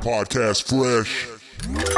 Podcast Fresh.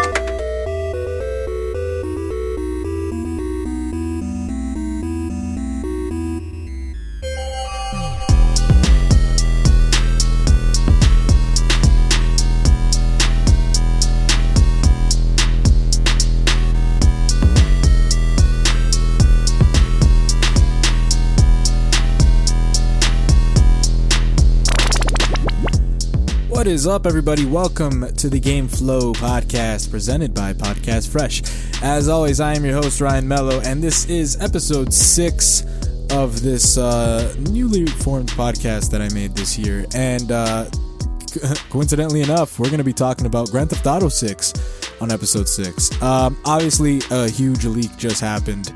What is up, everybody? Welcome to the Game Flow podcast presented by Podcast Fresh. As always, I am your host, Ryan Mello, and this is episode six of this uh, newly formed podcast that I made this year. And uh, coincidentally enough, we're going to be talking about Grand Theft Auto 6 on episode six. Um, obviously, a huge leak just happened,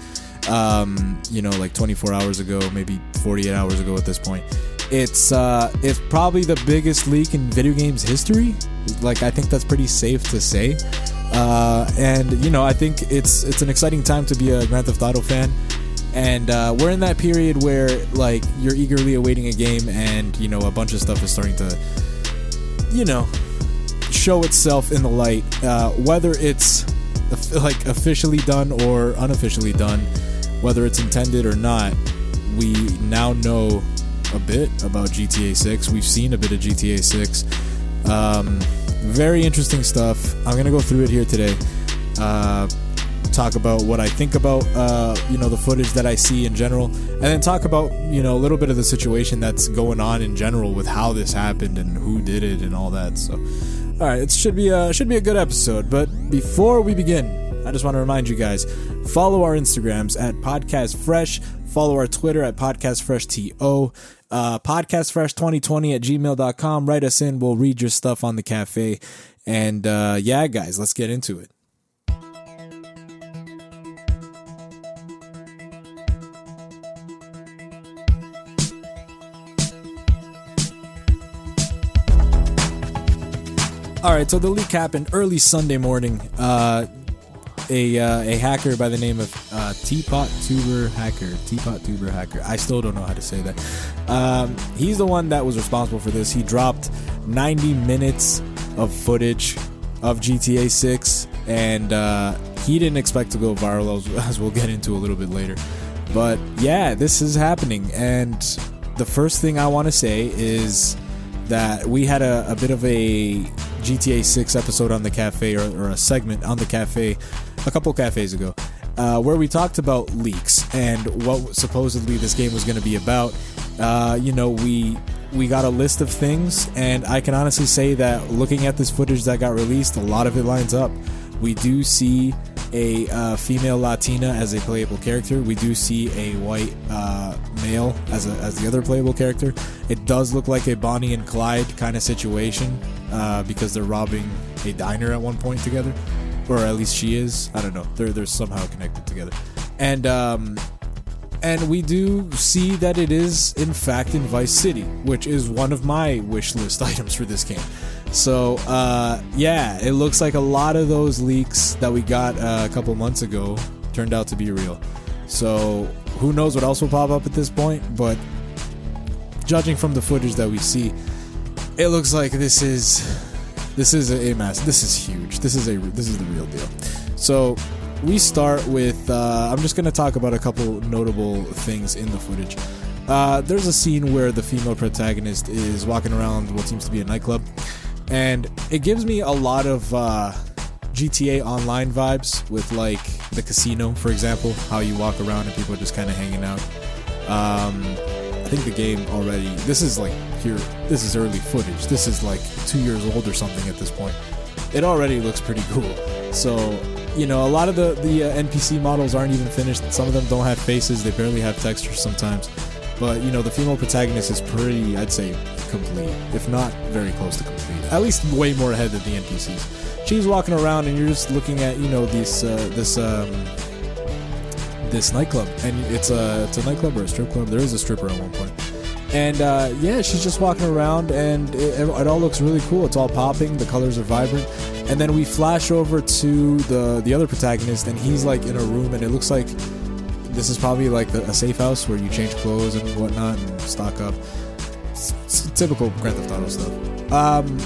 um, you know, like 24 hours ago, maybe 48 hours ago at this point it's uh, it's probably the biggest leak in video games history. Like I think that's pretty safe to say. Uh, and you know, I think it's it's an exciting time to be a Grand Theft Auto fan. And uh, we're in that period where like you're eagerly awaiting a game, and you know a bunch of stuff is starting to, you know, show itself in the light. Uh, whether it's like officially done or unofficially done, whether it's intended or not, we now know a bit about GTA 6. We've seen a bit of GTA 6. Um, very interesting stuff. I'm gonna go through it here today. Uh, talk about what I think about uh, you know the footage that I see in general, and then talk about you know a little bit of the situation that's going on in general with how this happened and who did it and all that. So, all right, it should be a should be a good episode. But before we begin, I just want to remind you guys follow our Instagrams at Podcast Fresh. Follow our Twitter at Podcast Fresh TO. Uh, podcastfresh2020 at gmail.com. Write us in. We'll read your stuff on the cafe. And uh, yeah, guys, let's get into it. All right, so the leak happened early Sunday morning. Uh, a uh, a hacker by the name of uh, Teapot Tuber Hacker. Teapot Tuber Hacker. I still don't know how to say that. Um, he's the one that was responsible for this. He dropped 90 minutes of footage of GTA 6, and uh, he didn't expect to go viral, as, as we'll get into a little bit later. But yeah, this is happening, and the first thing I want to say is that we had a, a bit of a GTA 6 episode on the cafe, or, or a segment on the cafe a couple cafes ago, uh, where we talked about leaks and what supposedly this game was going to be about. Uh, you know, we we got a list of things, and I can honestly say that looking at this footage that got released, a lot of it lines up. We do see a uh, female Latina as a playable character. We do see a white uh, male as a, as the other playable character. It does look like a Bonnie and Clyde kind of situation uh, because they're robbing a diner at one point together or at least she is. I don't know. They're they're somehow connected together, and um, and we do see that it is in fact in Vice City, which is one of my wish list items for this game. So uh, yeah, it looks like a lot of those leaks that we got uh, a couple months ago turned out to be real. So who knows what else will pop up at this point? But judging from the footage that we see, it looks like this is this is a, mass. This is huge. This is a this is the real deal. So we start with. Uh, I'm just gonna talk about a couple notable things in the footage. Uh, there's a scene where the female protagonist is walking around what seems to be a nightclub, and it gives me a lot of uh, GTA Online vibes with like the casino, for example, how you walk around and people are just kind of hanging out. Um, I think the game already. This is like here. This is early footage. This is like two years old or something at this point. It already looks pretty cool. So you know, a lot of the the uh, NPC models aren't even finished. Some of them don't have faces. They barely have textures sometimes. But you know, the female protagonist is pretty, I'd say, complete, if not very close to complete. At least way more ahead than the NPCs. She's walking around, and you're just looking at you know these uh, this um, this nightclub, and it's a it's a nightclub or a strip club. There is a stripper at one point, and uh, yeah, she's just walking around, and it, it all looks really cool. It's all popping. The colors are vibrant, and then we flash over to the the other protagonist, and he's like in a room, and it looks like this is probably like the, a safe house where you change clothes and whatnot and stock up. It's, it's typical Grand Theft Auto stuff. Um,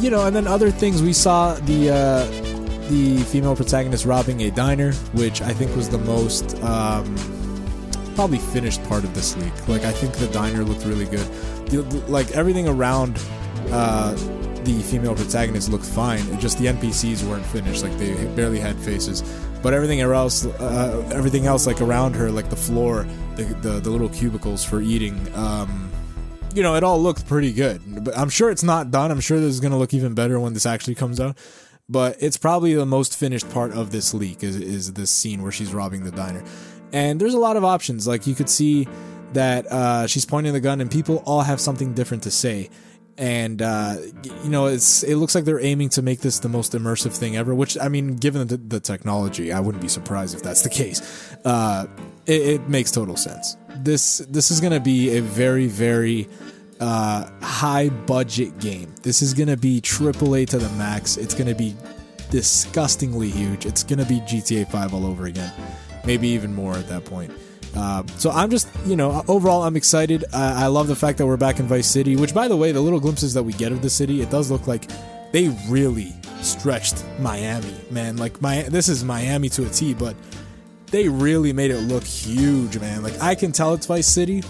you know, and then other things we saw the uh, the female protagonist robbing a diner, which I think was the most um, probably finished part of this leak. Like I think the diner looked really good. The, like everything around uh, the female protagonist looked fine. It just the NPCs weren't finished. Like they barely had faces. But everything else, uh, everything else, like around her, like the floor, the the, the little cubicles for eating, um, you know, it all looked pretty good. But I'm sure it's not done. I'm sure this is gonna look even better when this actually comes out. But it's probably the most finished part of this leak is is this scene where she's robbing the diner, and there's a lot of options. Like you could see that uh, she's pointing the gun, and people all have something different to say. And uh, you know, it's it looks like they're aiming to make this the most immersive thing ever. Which I mean, given the, the technology, I wouldn't be surprised if that's the case. Uh, it, it makes total sense. This this is gonna be a very very uh, high budget game. This is gonna be AAA to the max. It's gonna be disgustingly huge. It's gonna be GTA 5 all over again, maybe even more at that point. Uh, so I'm just, you know, overall I'm excited. I, I love the fact that we're back in Vice City. Which, by the way, the little glimpses that we get of the city, it does look like they really stretched Miami, man. Like my, this is Miami to a T, but they really made it look huge, man. Like I can tell it's Vice City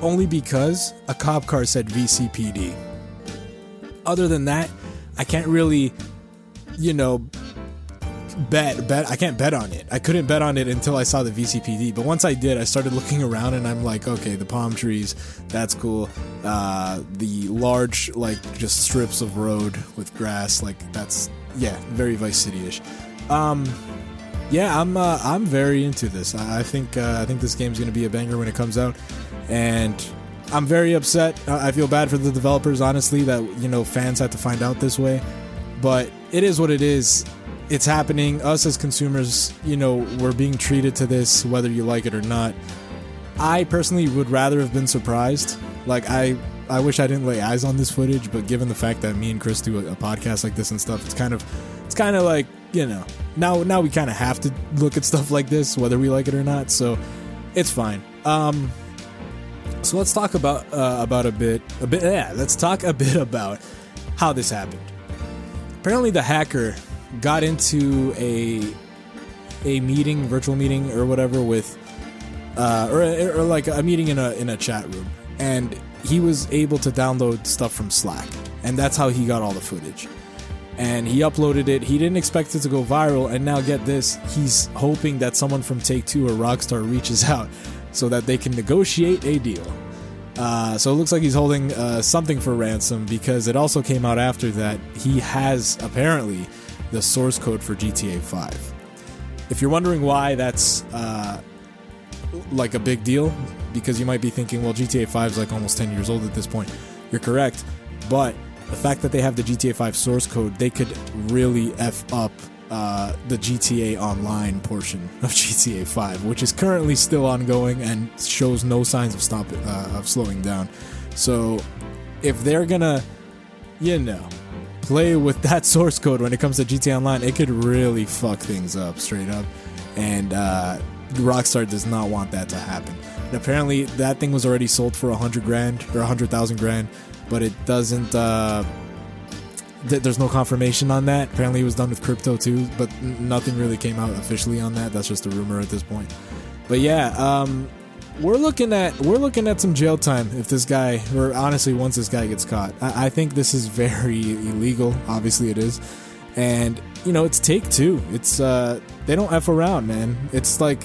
only because a cop car said VCPD. Other than that, I can't really, you know, bet bet I can't bet on it. I couldn't bet on it until I saw the VCPD. But once I did, I started looking around and I'm like, okay, the palm trees, that's cool. Uh, the large like just strips of road with grass, like that's yeah, very Vice City-ish. Um, yeah, I'm uh, I'm very into this. I, I think uh, I think this game's gonna be a banger when it comes out, and I'm very upset. I feel bad for the developers, honestly, that you know fans had to find out this way. But it is what it is. It's happening. Us as consumers, you know, we're being treated to this, whether you like it or not. I personally would rather have been surprised. Like I, I wish I didn't lay eyes on this footage, but given the fact that me and Chris do a, a podcast like this and stuff, it's kind of, it's kind of like you know, now now we kind of have to look at stuff like this, whether we like it or not. So it's fine. Um, so let's talk about uh, about a bit, a bit. Yeah, let's talk a bit about how this happened. Apparently, the hacker got into a a meeting, virtual meeting or whatever, with uh, or, or like a meeting in a in a chat room, and he was able to download stuff from Slack, and that's how he got all the footage. And he uploaded it. He didn't expect it to go viral, and now get this: he's hoping that someone from Take Two or Rockstar reaches out so that they can negotiate a deal. Uh, so it looks like he's holding uh, something for ransom because it also came out after that he has apparently the source code for GTA 5. If you're wondering why that's uh, like a big deal, because you might be thinking, well, GTA 5 is like almost 10 years old at this point. You're correct, but the fact that they have the GTA 5 source code, they could really f up uh, the GTA Online portion of GTA 5, which is currently still ongoing and shows no signs of stop uh, of slowing down. So, if they're gonna, you know, play with that source code when it comes to GTA Online, it could really fuck things up straight up. And uh, Rockstar does not want that to happen. And apparently, that thing was already sold for a hundred grand or a hundred thousand grand, but it doesn't. Uh, th- there's no confirmation on that. Apparently, it was done with crypto too, but nothing really came out officially on that. That's just a rumor at this point. But yeah, um, we're looking at we're looking at some jail time if this guy, or honestly, once this guy gets caught. I, I think this is very illegal. Obviously, it is, and you know, it's Take Two. It's uh, they don't f around, man. It's like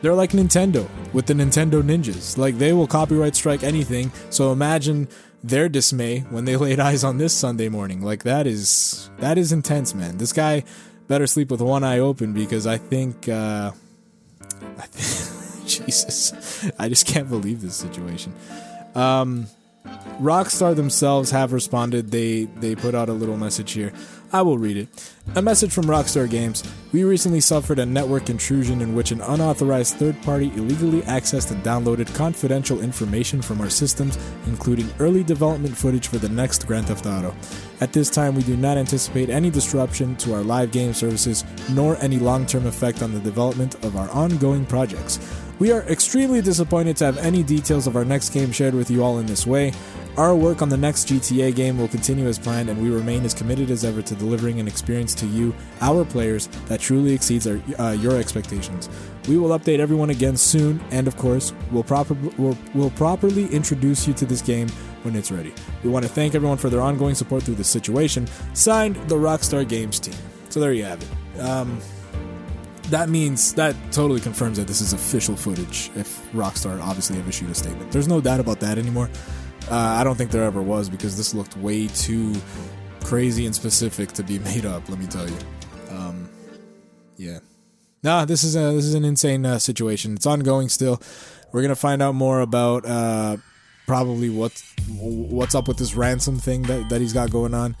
they're like Nintendo with the Nintendo ninjas. Like they will copyright strike anything. So imagine their dismay when they laid eyes on this Sunday morning. Like that is that is intense, man. This guy better sleep with one eye open because I think uh I think Jesus. I just can't believe this situation. Um Rockstar themselves have responded. They they put out a little message here. I will read it. A message from Rockstar Games. We recently suffered a network intrusion in which an unauthorized third party illegally accessed and downloaded confidential information from our systems, including early development footage for the next Grand Theft Auto. At this time, we do not anticipate any disruption to our live game services nor any long term effect on the development of our ongoing projects. We are extremely disappointed to have any details of our next game shared with you all in this way. Our work on the next GTA game will continue as planned, and we remain as committed as ever to delivering an experience to you, our players, that truly exceeds our, uh, your expectations. We will update everyone again soon, and of course, we'll, proper, we'll, we'll properly introduce you to this game when it's ready. We want to thank everyone for their ongoing support through this situation. Signed, the Rockstar Games team. So there you have it. Um, that means that totally confirms that this is official footage. If Rockstar obviously have issued a statement, there's no doubt about that anymore. Uh, I don't think there ever was because this looked way too crazy and specific to be made up. Let me tell you. Um, yeah. Nah, this is a this is an insane uh, situation. It's ongoing still. We're gonna find out more about uh, probably what what's up with this ransom thing that, that he's got going on.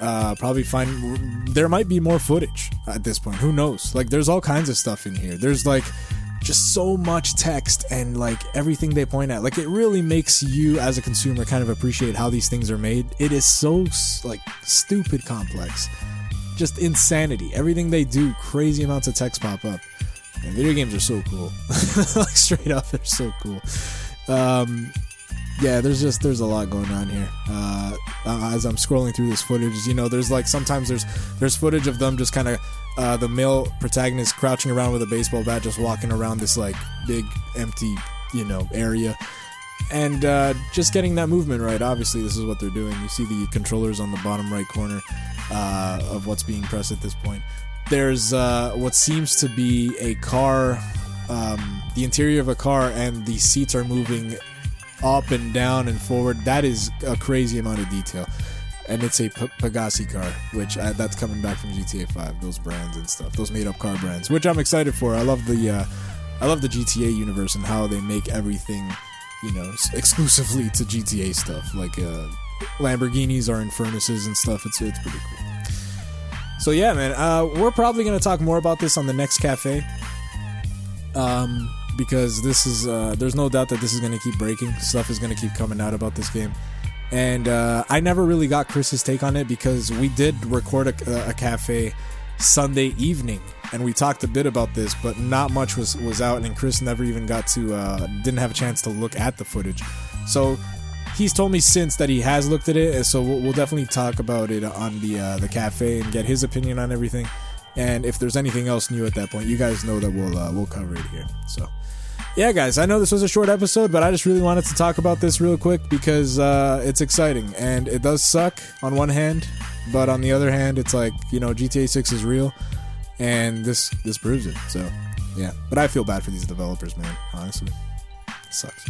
Uh, probably find there might be more footage at this point. Who knows? Like, there's all kinds of stuff in here. There's like just so much text and like everything they point at. Like, it really makes you as a consumer kind of appreciate how these things are made. It is so like stupid complex, just insanity. Everything they do, crazy amounts of text pop up. And video games are so cool. like straight up, they're so cool. Um, yeah, there's just there's a lot going on here. Uh, uh, as I'm scrolling through this footage, you know, there's like sometimes there's there's footage of them just kind of uh, the male protagonist crouching around with a baseball bat, just walking around this like big empty you know area, and uh, just getting that movement right. Obviously, this is what they're doing. You see the controllers on the bottom right corner uh, of what's being pressed at this point. There's uh, what seems to be a car. Um, the interior of a car and the seats are moving up and down and forward. That is a crazy amount of detail. And it's a P- Pegassi car, which I, that's coming back from GTA 5. Those brands and stuff, those made-up car brands, which I'm excited for. I love the, uh, I love the GTA universe and how they make everything, you know, exclusively to GTA stuff. Like uh, Lamborghinis are in furnaces and stuff. It's it's pretty cool. So yeah, man, uh, we're probably gonna talk more about this on the next cafe. Um, because this is uh, there's no doubt that this is going to keep breaking. Stuff is going to keep coming out about this game, and uh, I never really got Chris's take on it because we did record a, a cafe Sunday evening and we talked a bit about this, but not much was was out, and Chris never even got to uh, didn't have a chance to look at the footage. So he's told me since that he has looked at it, and so we'll, we'll definitely talk about it on the uh, the cafe and get his opinion on everything. And if there's anything else new at that point, you guys know that we'll uh, we'll cover it here. So yeah, guys, I know this was a short episode, but I just really wanted to talk about this real quick because uh, it's exciting and it does suck on one hand, but on the other hand, it's like you know GTA 6 is real, and this this proves it. So yeah, but I feel bad for these developers, man. Honestly, it sucks.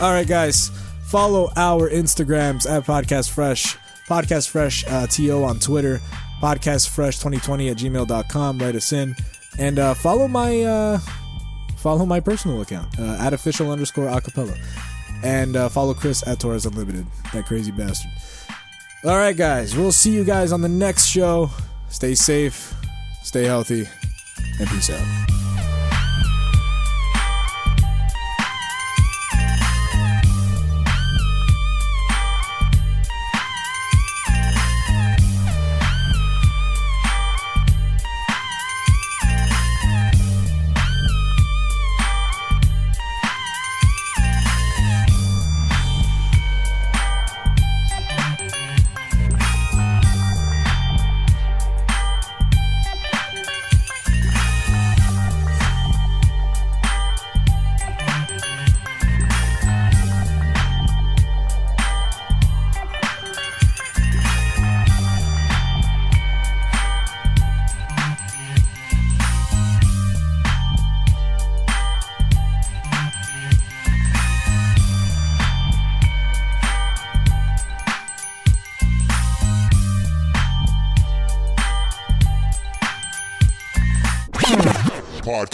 All right, guys, follow our Instagrams at Podcast Fresh, Podcast Fresh uh, To on Twitter, Podcast Fresh 2020 at gmail.com. Write us in and uh, follow my. Uh, follow my personal account uh, at official underscore acapella. And uh, follow Chris at Torres Unlimited, that crazy bastard. All right, guys, we'll see you guys on the next show. Stay safe, stay healthy, and peace out.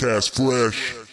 Podcast Fresh.